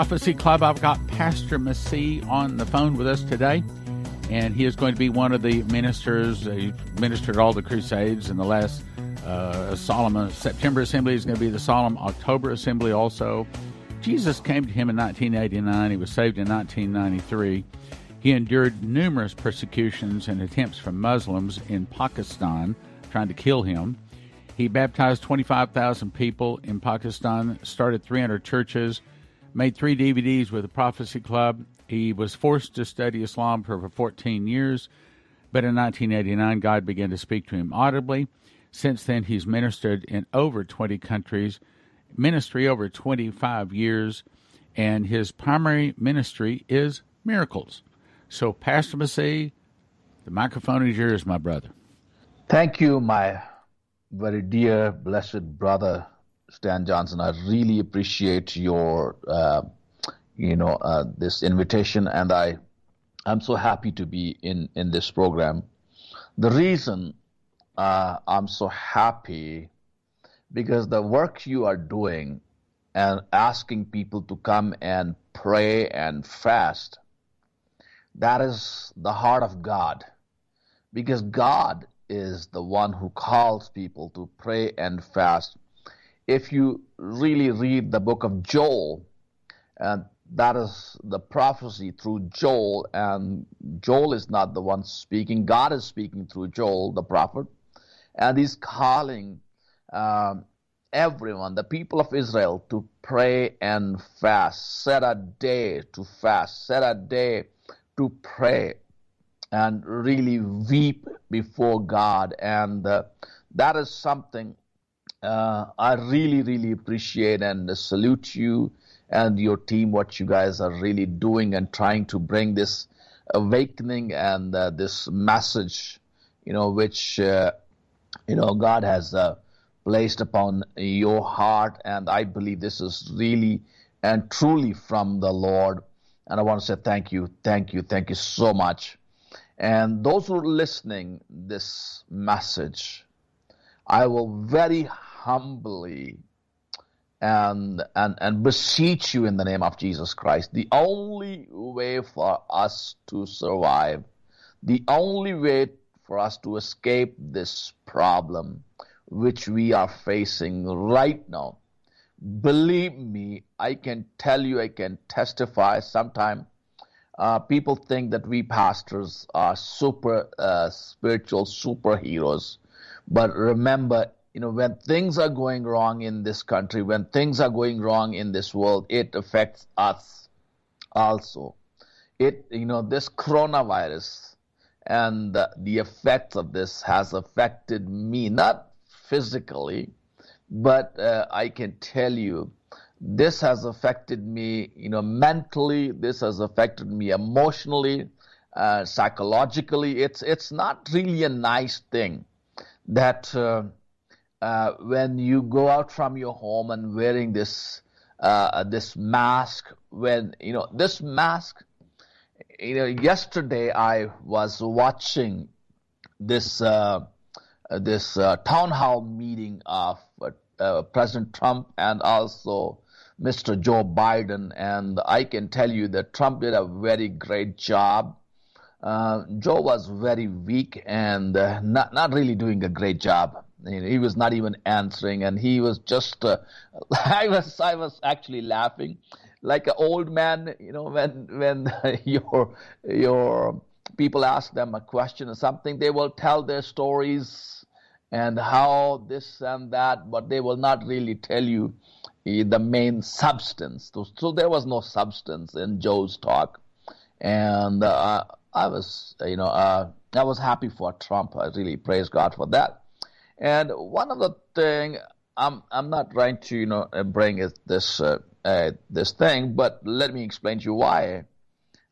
Prophecy Club. I've got Pastor Masih on the phone with us today, and he is going to be one of the ministers. He ministered all the crusades in the last uh, solemn September assembly. is going to be the solemn October assembly also. Jesus came to him in 1989. He was saved in 1993. He endured numerous persecutions and attempts from Muslims in Pakistan trying to kill him. He baptized 25,000 people in Pakistan, started 300 churches, made three DVDs with the Prophecy Club. He was forced to study Islam for 14 years, but in 1989, God began to speak to him audibly. Since then, he's ministered in over 20 countries, ministry over 25 years, and his primary ministry is miracles. So, Pastor Masih, the microphone is yours, my brother. Thank you, my very dear, blessed brother, Stan Johnson. I really appreciate your, uh, you know, uh, this invitation, and I, I'm so happy to be in in this program. The reason uh, I'm so happy because the work you are doing and asking people to come and pray and fast, that is the heart of God. Because God is the one who calls people to pray and fast. If you really read the book of Joel, and that is the prophecy through Joel, and Joel is not the one speaking, God is speaking through Joel, the prophet, and he's calling um, everyone, the people of Israel, to pray and fast. Set a day to fast, set a day to pray and really weep before God. And uh, that is something uh, I really, really appreciate and salute you and your team, what you guys are really doing and trying to bring this awakening and uh, this message, you know, which, uh, you know, God has uh, placed upon your heart. And I believe this is really and truly from the Lord. And I want to say thank you, thank you, thank you so much. And those who are listening this message, I will very humbly and, and, and beseech you in the name of Jesus Christ. The only way for us to survive, the only way for us to escape this problem which we are facing right now. Believe me, I can tell you, I can testify Sometimes uh, people think that we pastors are super uh, spiritual superheroes. But remember, you know, when things are going wrong in this country, when things are going wrong in this world, it affects us also. It, you know, this coronavirus and the, the effects of this has affected me, not physically, but uh, I can tell you this has affected me, you know, mentally. This has affected me emotionally, uh, psychologically. It's it's not really a nice thing that uh, uh, when you go out from your home and wearing this uh, this mask, when you know this mask. You know, yesterday I was watching this uh, this uh, town hall meeting of President Trump and also Mr. Joe Biden, and I can tell you that Trump did a very great job. Uh, Joe was very weak and uh, not not really doing a great job. He was not even answering, and he was just. Uh, I was I was actually laughing, like an old man. You know, when when your your people ask them a question or something, they will tell their stories and how this and that, but they will not really tell you the main substance. So there was no substance in Joe's talk, and uh, I was, you know, uh, I was happy for Trump. I really praise God for that. And one of the thing I'm I'm not trying to you know bring this uh, uh, this thing, but let me explain to you why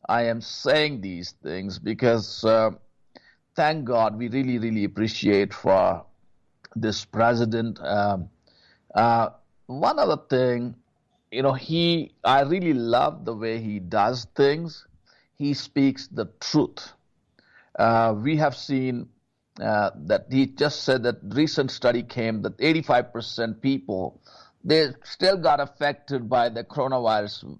I am saying these things because uh, thank God we really really appreciate for this president. Um, uh, one other thing, you know, he, I really love the way he does things. He speaks the truth. Uh, we have seen uh, that he just said that recent study came that 85% people they still got affected by the coronavirus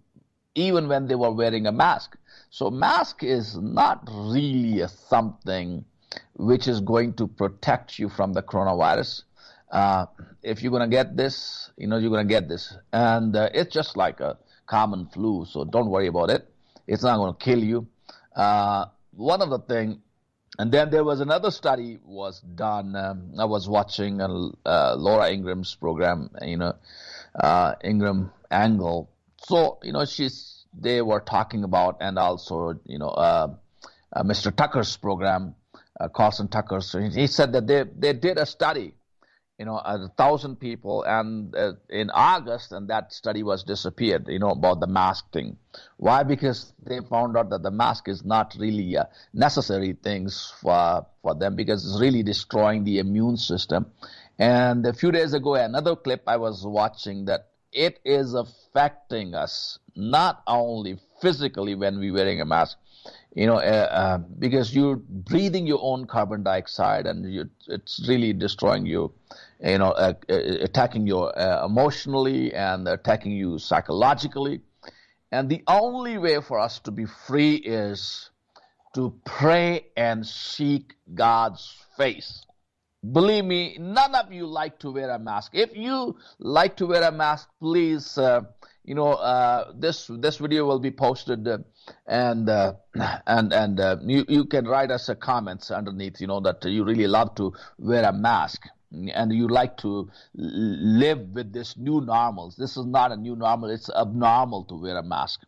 even when they were wearing a mask. So mask is not really a something which is going to protect you from the coronavirus. Uh, if you're going to get this, you know, you're going to get this. And uh, it's just like a common flu, so don't worry about it. It's not going to kill you. Uh, one of the thing, and then there was another study was done. Um, I was watching uh, Laura Ingraham's program, you know, uh, Ingraham Angle. So, you know, she's, they were talking about, and also, you know, uh, Mr. Tucker's program, Carson Tucker. So he said that they, they did a study you know, a thousand people, and uh, in August, and that study was disappeared. You know about the mask thing. Why? Because they found out that the mask is not really a necessary things for for them because it's really destroying the immune system. And a few days ago, another clip I was watching that it is affecting us not only physically when we're wearing a mask, you know, uh, uh, because you're breathing your own carbon dioxide and you, it's really destroying you, you know, uh, uh attacking you uh, emotionally and attacking you psychologically. And the only way for us to be free is to pray and seek God's face. Believe me, none of you like to wear a mask. If you like to wear a mask, please, uh, you know, uh, this this video will be posted, uh, and and and you you can write us a comments underneath. You know that you really love to wear a mask, and you like to live with this new normals. This is not a new normal; it's abnormal to wear a mask.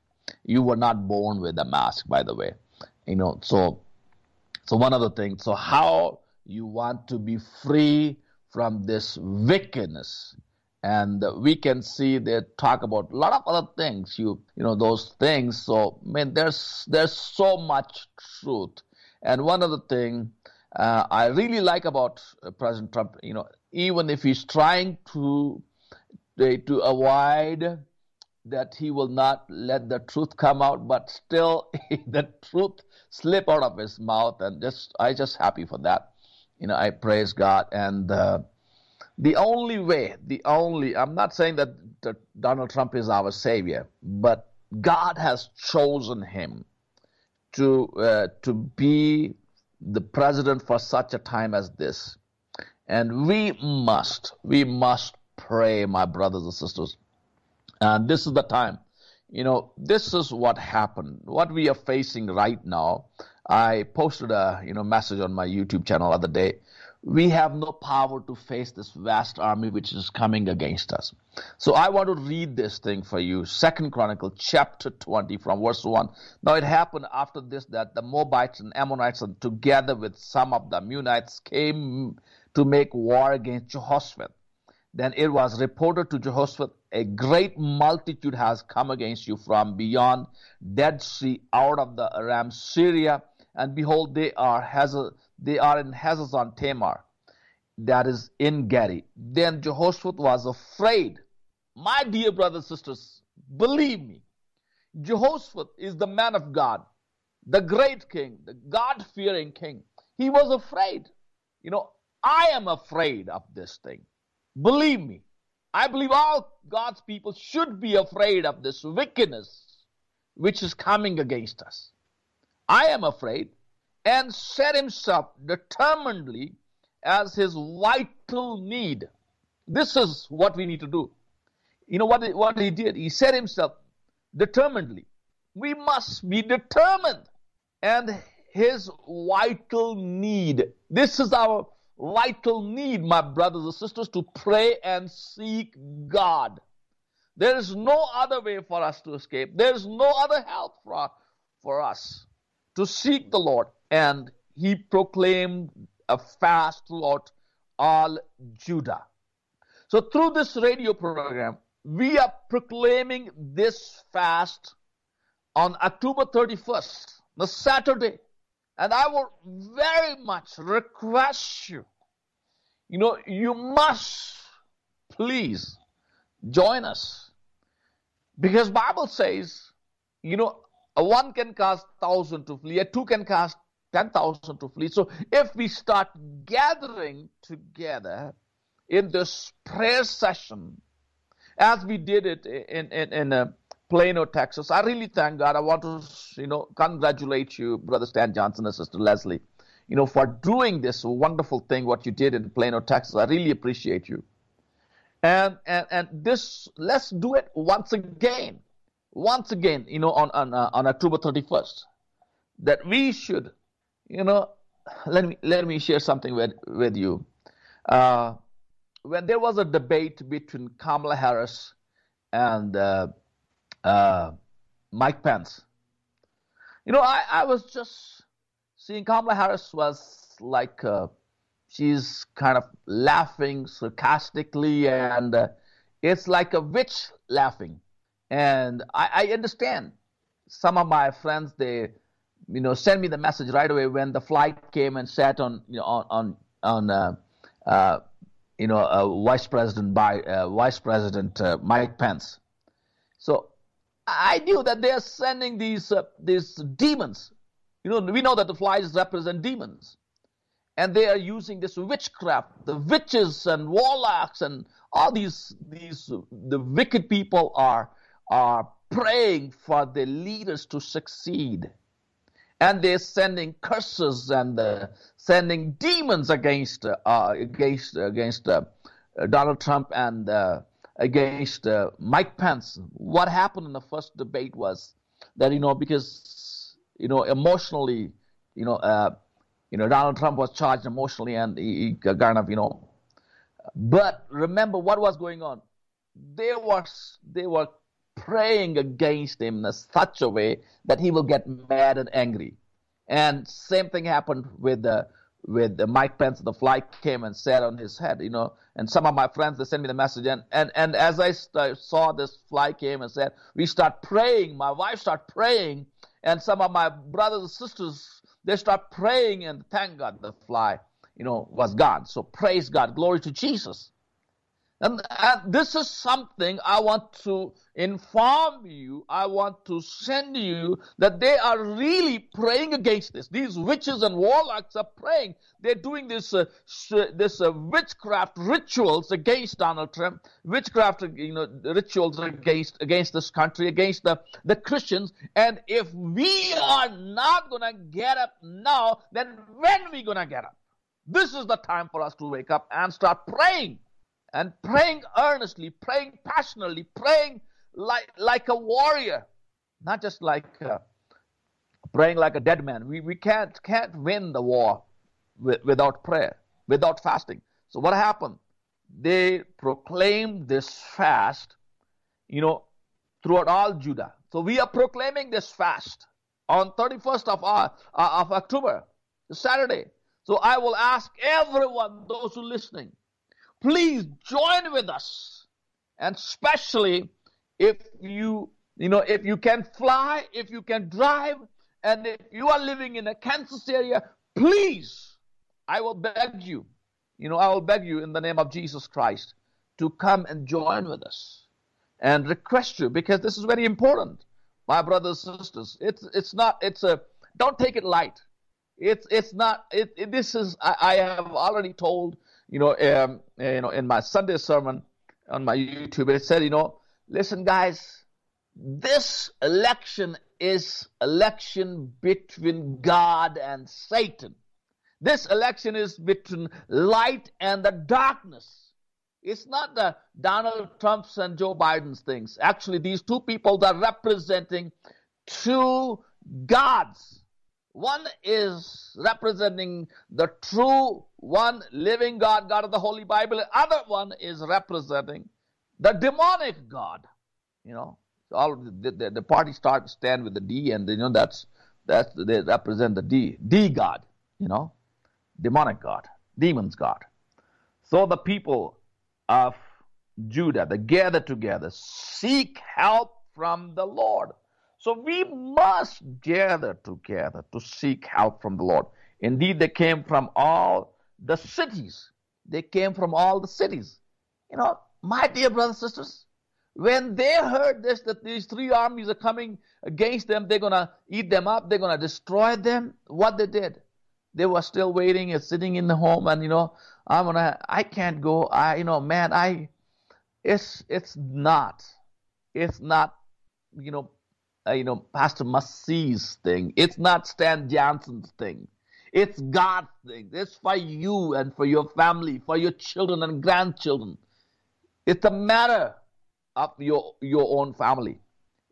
You were not born with a mask, by the way. You know, so so one other thing. So how you want to be free from this wickedness? and we can see they talk about a lot of other things you you know those things so i mean there's there's so much truth and one other thing uh, i really like about uh, president trump you know even if he's trying to to avoid that he will not let the truth come out but still the truth slip out of his mouth and just i just happy for that. You know i praise god and uh, the only way, the only, I'm not saying that, that Donald Trump is our savior, but God has chosen him to uh, to be the president for such a time as this. And we must, we must pray, my brothers and sisters. And this is the time. You know, this is what happened. What we are facing right now. I posted a you know message on my YouTube channel other day we have no power to face this vast army which is coming against us. So I want to read this thing for you. Second Chronicle chapter 20 from verse 1. Now it happened after this that the Moabites and Ammonites and together with some of the Meunites came to make war against Jehoshaphat. Then it was reported to Jehoshaphat, a great multitude has come against you from beyond Dead Sea out of the Aram Syria, and behold, they are Hazel they are in Hazazon Tamar, that is En Gedi. Then Jehoshaphat was afraid. My dear brothers and sisters, believe me, Jehoshaphat is the man of God, the great king, the God fearing king. He was afraid. You know, I am afraid of this thing. Believe me, I believe all God's people should be afraid of this wickedness which is coming against us. I am afraid and set himself determinedly as his vital need. This is what we need to do. You know what, what he did? He set himself determinedly. We must be determined. And his vital need. This is our vital need, my brothers and sisters, to pray and seek God. There is no other way for us to escape. There is no other help for, for us to seek the Lord and he proclaimed a fast throughout all Judah. So through this radio program, we are proclaiming this fast on October 31st, the Saturday. And I will very much request you, you know, you must please join us. Because Bible says, you know, one can cast thousand to flee, a two can cast 10,000 to flee. So if we start gathering together in this prayer session, as we did it in, in, in, uh, Plano, Texas. I really thank God. I want to, you know, congratulate you, Brother Stan Johnson and Sister Leslie, you know, for doing this wonderful thing, what you did in Plano, Texas. I really appreciate you. And and and this, let's do it once again, once again, you know, on on uh, on October 31st, that we should, you know, let me let me share something with with you. Uh, when there was a debate between Kamala Harris and uh, uh, Mike Pence, you know, I, I was just seeing Kamala Harris was like uh, she's kind of laughing sarcastically, and uh, it's like a witch laughing. And I, I understand some of my friends they you know send me the message right away when the flight came and sat on you know on on, on uh, uh, you know, uh, Vice President by uh, Vice President uh, Mike Pence. So I knew that they are sending these uh, these demons. You know, we know that the flies represent demons, and they are using this witchcraft. The witches and warlocks and all these these the wicked people are are praying for the leaders to succeed and they're sending curses and uh, sending demons against uh, against against uh, Donald Trump and uh, against uh, Mike Pence. What happened in the first debate was that you know because you know emotionally, you know, uh, you know Donald Trump was charged emotionally and he, he kind of you know. But remember what was going on. They was they were praying against him in such a way that he will get mad and angry. And same thing happened with the with the Mike Pence. The fly came and sat on his head, you know. And some of my friends they sent me the message, and and and as I st- saw this fly came and said, we start praying. My wife start praying, and some of my brothers and sisters they start praying, and thank God the fly, you know, was gone. So praise God, glory to Jesus. And, and, this is something I want to inform you. I want to send you that they are really praying against this. These witches and warlocks are praying. They're doing this uh, this uh, witchcraft rituals against Donald Trump, witchcraft you know rituals against against this country, against the the Christians. And if we are not gonna get up now, then when are we gonna get up? This is the time for us to wake up and start praying and praying earnestly, praying passionately, praying like like a warrior, not just like uh, praying like a dead man. We we can't can't win the war with, without prayer, without fasting. So what happened? They proclaimed this fast, you know, throughout all Judah. So we are proclaiming this fast on 31st of uh, of October, Saturday. So I will ask everyone, those who are listening, please join with us. And especially if you, you know, if you can fly, if you can drive, and if you are living in a Kansas area, please, I will beg you, you know, I will beg you in the name of Jesus Christ to come and join with us and request you because this is very important, my brothers and sisters. It's it's not it's a don't take it light. It's it's not it, it this is I, I have already told you know, um, you know, in my Sunday sermon on my YouTube, it said, you know, listen, guys, this election is election between God and Satan. This election is between light and the darkness. It's not the Donald Trump's and Joe Biden's things. Actually, these two people are representing two gods one is representing the true one living God, God of the Holy Bible. The other one is representing the demonic God. You know, all the, the, the party start stand with the D, and you know that's that's they represent the D, D God. You know, demonic God, demons God. So the people of Judah, they gather together, seek help from the Lord. So we must gather together to seek help from the Lord. Indeed, they came from all the cities. They came from all the cities. You know, my dear brothers and sisters, when they heard this, that these three armies are coming against them, they're going to eat them up, they're going to destroy them, what they did, they were still waiting and sitting in the home and, you know, I'm going to, I can't go. I, you know, man, I, it's, it's not, it's not you know, uh, you know, Pastor Masih's thing. It's not Stan Johnson's thing. It's God's thing. It's for you and for your family, for your children and grandchildren. It's a matter of your your own family.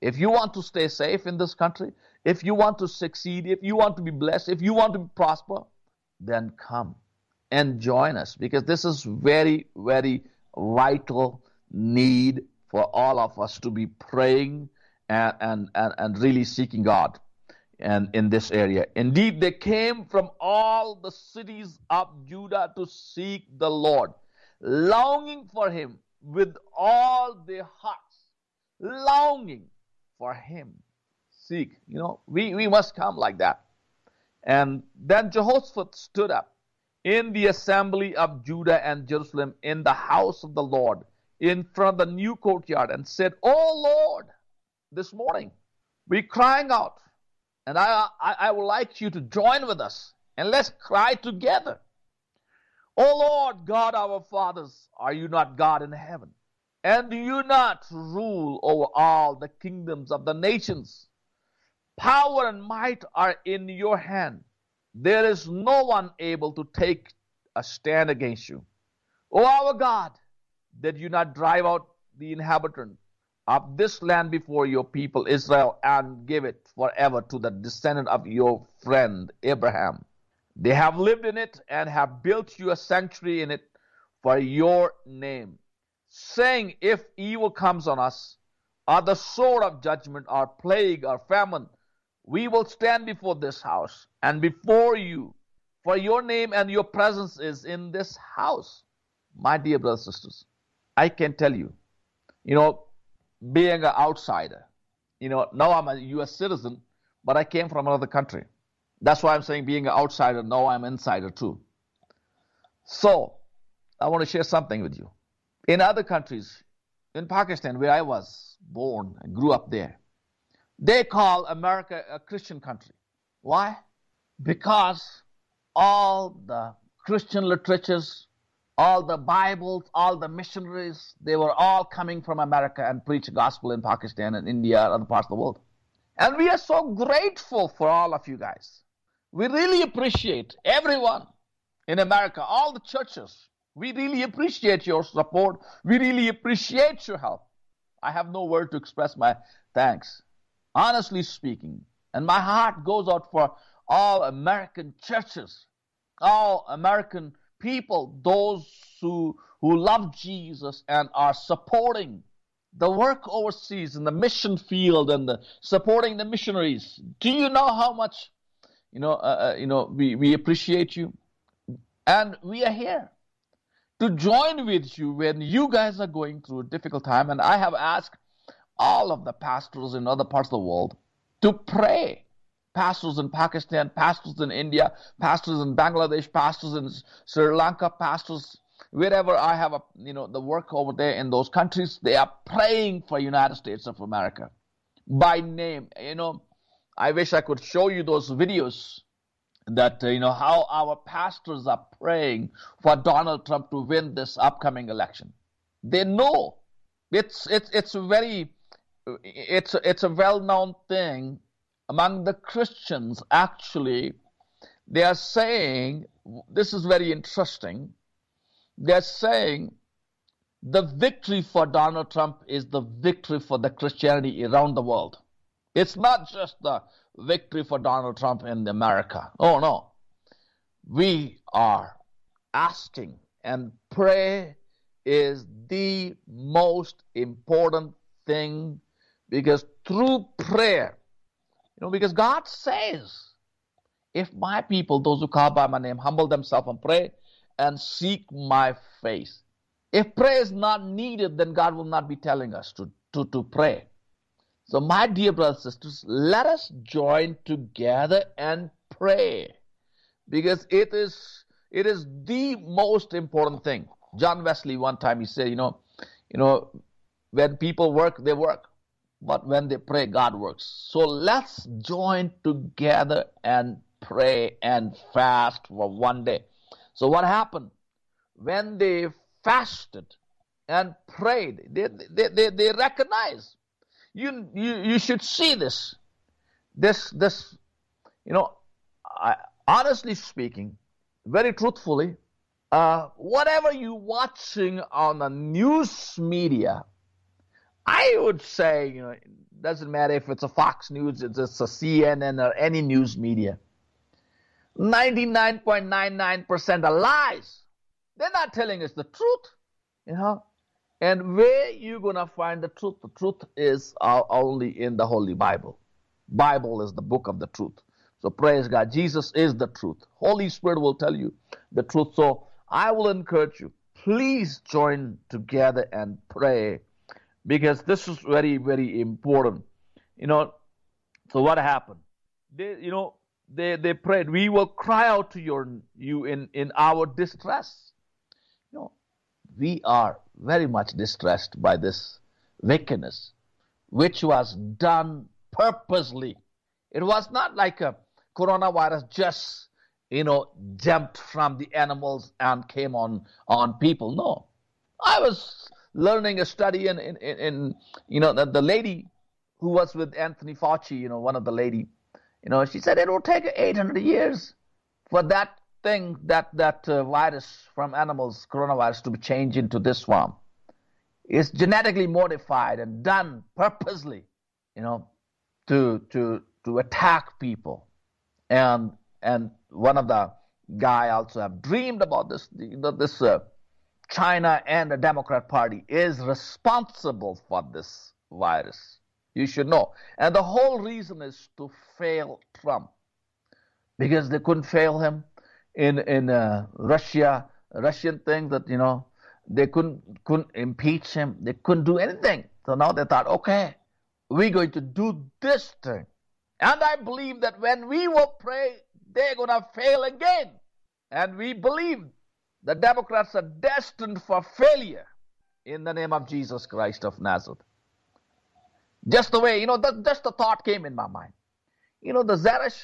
If you want to stay safe in this country, if you want to succeed, if you want to be blessed, if you want to prosper, then come and join us because this is very, very vital need for all of us to be praying and, and, and, and really seeking God and in this area. Indeed, they came from all the cities of Judah to seek the Lord, longing for him with all their hearts, longing for him. Seek, you know, we, we must come like that. And then Jehoshaphat stood up in the assembly of Judah and Jerusalem in the house of the Lord in front of the new courtyard and said, O Lord, this morning we're crying out, and I, I, I would like you to join with us and let's cry together. Oh Lord, God our fathers, are you not God in heaven? And do you not rule over all the kingdoms of the nations? Power and might are in your hand. There is no one able to take a stand against you. O our God, did you not drive out the inhabitant of this land before your people Israel and give it forever to the descendant of your friend Abraham? They have lived in it and have built you a sanctuary in it for your name, saying, If evil comes on us, or the sword of judgment, or plague, or famine, we will stand before this house and before you, for your name and your presence is in this house. My dear brothers and sisters, I can tell you, you know, being an outsider, you know, now I'm a U.S. citizen, but I came from another country. That's why I'm saying being an outsider, now I'm insider too. So, I want to share something with you. In other countries, in Pakistan, where I was born and grew up there, they call America a Christian country. Why? Because all the Christian literatures, all the Bibles, all the missionaries, they were all coming from America and preach gospel in Pakistan and India and other parts of the world. And we are so grateful for all of you guys. We really appreciate everyone in America, all the churches. We really appreciate your support. We really appreciate your help. I have no word to express my thanks honestly speaking. And my heart goes out for all American churches, all American people, those who, who love Jesus and are supporting the work overseas in the mission field and the, supporting the missionaries. Do you know how much, you know, uh, uh, you know, we, we appreciate you? And we are here to join with you when you guys are going through a difficult time. And I have asked all of the pastors in other parts of the world to pray. Pastors in Pakistan, pastors in India, pastors in Bangladesh, pastors in Sri Lanka, pastors wherever I have a, you know the work over there in those countries, they are praying for United States of America by name. You know, I wish I could show you those videos that uh, you know how our pastors are praying for Donald Trump to win this upcoming election. They know it's it's it's very it's it's a well-known thing among the Christians. Actually, they are saying this is very interesting. They're saying the victory for Donald Trump is the victory for the Christianity around the world. It's not just the victory for Donald Trump in America. Oh no. We are asking and pray is the most important thing because through prayer, you know, because God says, if my people, those who call by my name, humble themselves and pray and seek my face. If prayer is not needed, then God will not be telling us to, to, to pray. So, my dear brothers and sisters, let us join together and pray because it is it is the most important thing. John Wesley one time he said, you know, you know, when people work, they work. But when they pray, God works. So let's join together and pray and fast for one day. So what happened? When they fasted and prayed, they, they, they, they recognized You, you, you should see this. This, this, you know, I, honestly speaking, very truthfully, uh, whatever you're watching on the news media, I would say, you know, it doesn't matter if it's a Fox News, it's a CNN or any news media. 99.99% are lies. They're not telling us the truth, you know. And where you gonna find the truth? The truth is only in the Holy Bible. Bible is the book of the truth. So praise God. Jesus is the truth. Holy Spirit will tell you the truth. So I will encourage you. Please join together and pray because this is very, very important. You know, so what happened? They, you know, they, they prayed, we will cry out to your, you in, in our distress. You know, we are very much distressed by this wickedness, which was done purposely. It was not like a coronavirus just, you know, jumped from the animals and came on, on people. No. I was learning a study in, in, in you know, the, the lady who was with Anthony Fauci, you know, one of the lady, you know, she said it will take 800 years for that thing, that, that uh, virus from animals, coronavirus, to be changed into this one. It's genetically modified and done purposely, you know, to, to, to attack people. And, and one of the guy also have dreamed about this, you know, this uh, China and the Democrat Party is responsible for this virus. You should know. And the whole reason is to fail Trump because they couldn't fail him in in uh, Russia, Russian thing that you know they couldn't couldn't impeach him. They couldn't do anything. So now they thought, okay, we're going to do this thing. And I believe that when we will pray, they're going to fail again. And we believe the Democrats are destined for failure in the name of Jesus Christ of Nazareth. Just the way, you know, that, just the thought came in my mind. You know, the Zeresh,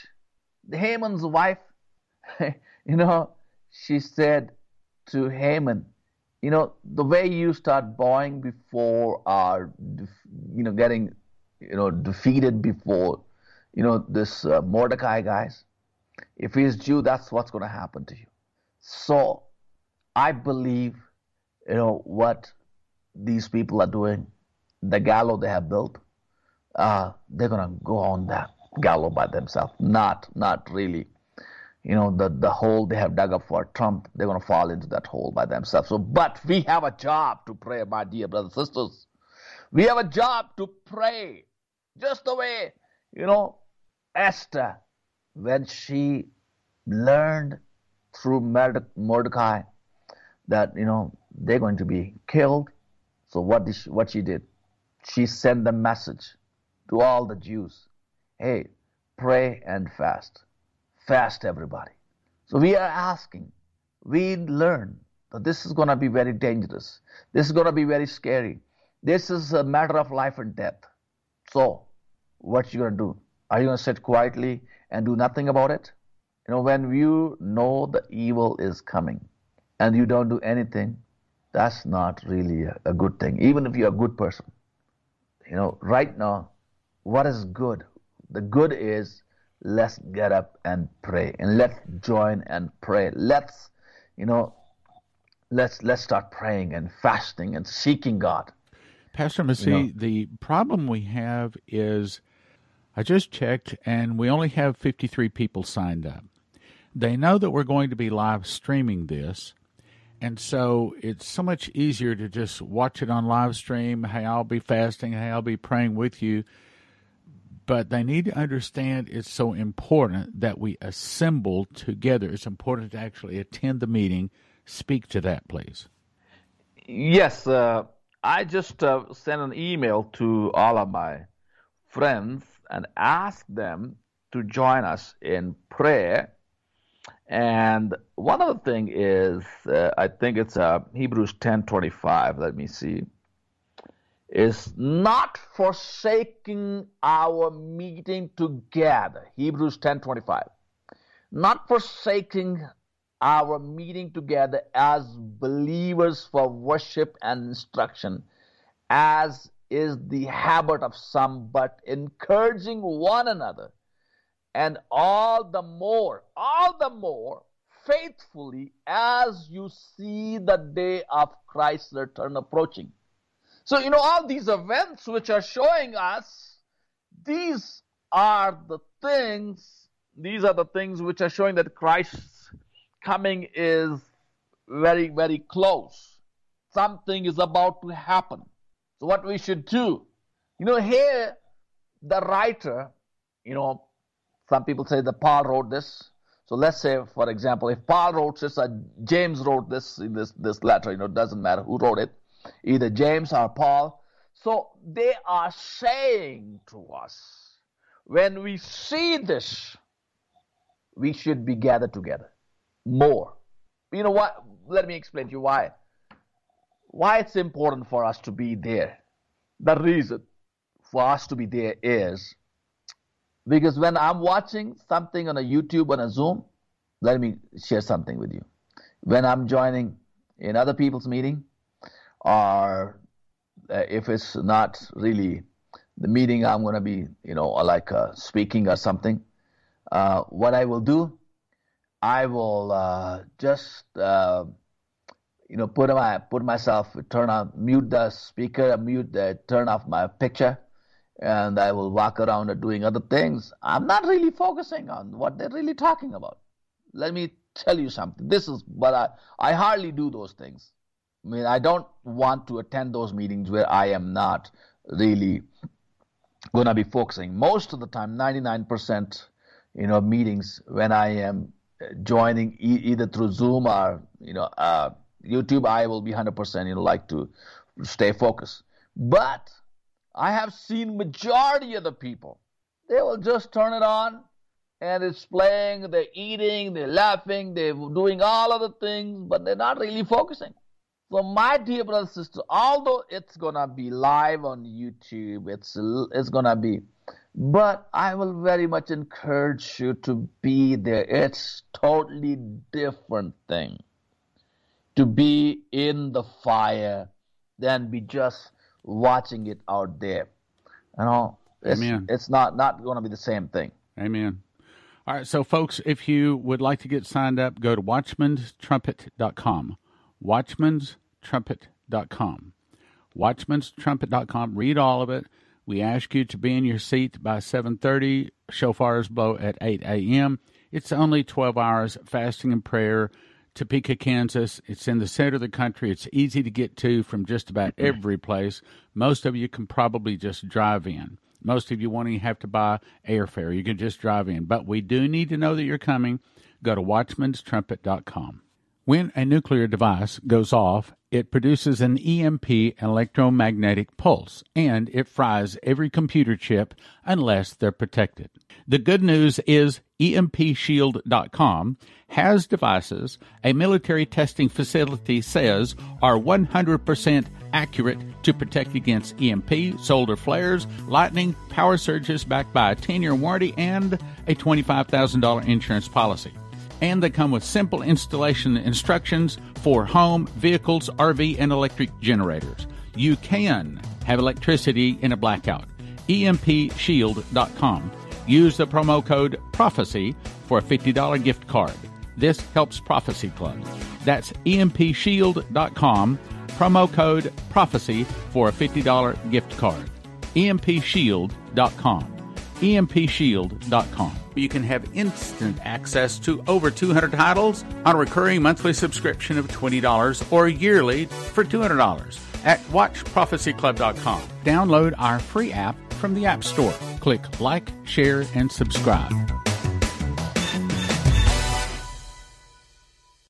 the Haman's wife, you know, she said to Haman, you know, the way you start bowing before our, you know, getting, you know, defeated before, you know, this uh, Mordecai guys, if he's Jew, that's what's going to happen to you. So I believe, you know, what these people are doing, the gallows they have built, uh, they're gonna go on that gallows by themselves. Not, not really. You know, the the hole they have dug up for Trump, they're gonna fall into that hole by themselves. So, but we have a job to pray, my dear brothers and sisters. We have a job to pray, just the way you know Esther, when she learned through Mordecai that you know they're going to be killed. So what did she, what she did? She sent the message to all the Jews. Hey, pray and fast. Fast everybody. So we are asking, we learn that this is going to be very dangerous. This is going to be very scary. This is a matter of life and death. So, what you going to do? Are you going to sit quietly and do nothing about it? You know, when you know the evil is coming, and you don't do anything, that's not really a, a good thing, even if you're a good person. You know, right now, what is good? The good is let's get up and pray and let's join and pray. Let's, you know, let's let's start praying and fasting and seeking God. Pastor Masih, you know, the problem we have is I just checked and we only have 53 people signed up. They know that we're going to be live streaming this. And so it's so much easier to just watch it on live stream. Hey, I'll be fasting. Hey, I'll be praying with you. But they need to understand it's so important that we assemble together. It's important to actually attend the meeting. Speak to that, please. Yes, uh, I just uh, sent an email to all of my friends and asked them to join us in prayer and one other thing is, uh, I think it's uh, Hebrews 10:25. Let me see. Is not forsaking our meeting together. Hebrews 10:25. Not forsaking our meeting together as believers for worship and instruction, as is the habit of some, but encouraging one another, and all the more, all the more faithfully as you see the day of Christ's return approaching. So, you know, all these events which are showing us, these are the things, these are the things which are showing that Christ's coming is very, very close. Something is about to happen. So, what we should do, you know, here the writer, you know, some people say that Paul wrote this. So let's say, for example, if Paul wrote this, or James wrote this in this this letter, you know, it doesn't matter who wrote it, either James or Paul. So they are saying to us, when we see this, we should be gathered together more. You know what? Let me explain to you why. Why it's important for us to be there. The reason for us to be there is because when I'm watching something on a YouTube on a Zoom, let me share something with you. When I'm joining in other people's meeting, or uh, if it's not really the meeting I'm going to be, you know, like uh, speaking or something, uh, what I will do, I will uh, just, uh, you know, put my put myself, turn on, mute the speaker, mute the, turn off my picture, and I will walk around doing other things. I'm not really focusing on what they're really talking about. Let me tell you something. This is, but I, I hardly do those things. I mean, I don't want to attend those meetings where I am not really going to be focusing. Most of the time, 99%, you know, meetings when I am joining e- either through Zoom or, you know, uh, YouTube, I will be 100%, you know, like to stay focused. But I have seen majority of the people. They will just turn it on and it's playing, they're eating, they're laughing, they're doing all of the things, but they're not really focusing. So my dear brother sister, although it's gonna be live on YouTube, it's it's gonna be, but I will very much encourage you to be there. It's totally different thing to be in the fire than be just watching it out there. You know, it's, Amen. it's not not going to be the same thing. Amen. All right, so folks, if you would like to get signed up, go to watchmanstrumpet.com. Watchmanstrumpet.com. Watchmanstrumpet.com. Read all of it. We ask you to be in your seat by 7:30. Shofars blow at 8 a.m. It's only 12 hours fasting and prayer. Topeka, Kansas. It's in the center of the country. It's easy to get to from just about every place. Most of you can probably just drive in. Most of you won't even have to buy airfare. You can just drive in. But we do need to know that you're coming. Go to watchmanstrumpet.com. When a nuclear device goes off, it produces an EMP electromagnetic pulse and it fries every computer chip unless they're protected. The good news is EMPShield.com has devices a military testing facility says are 100% accurate to protect against EMP, solar flares, lightning, power surges backed by a 10 year warranty and a $25,000 insurance policy and they come with simple installation instructions for home, vehicles, RV, and electric generators. You can have electricity in a blackout. EMPShield.com. Use the promo code PROPHECY for a $50 gift card. This helps Prophecy Club. That's EMPShield.com. Promo code PROPHECY for a $50 gift card. EMPShield.com. EMPShield.com. You can have instant access to over 200 titles on a recurring monthly subscription of $20 or yearly for $200 at WatchProphecyClub.com. Download our free app from the App Store. Click like, share, and subscribe.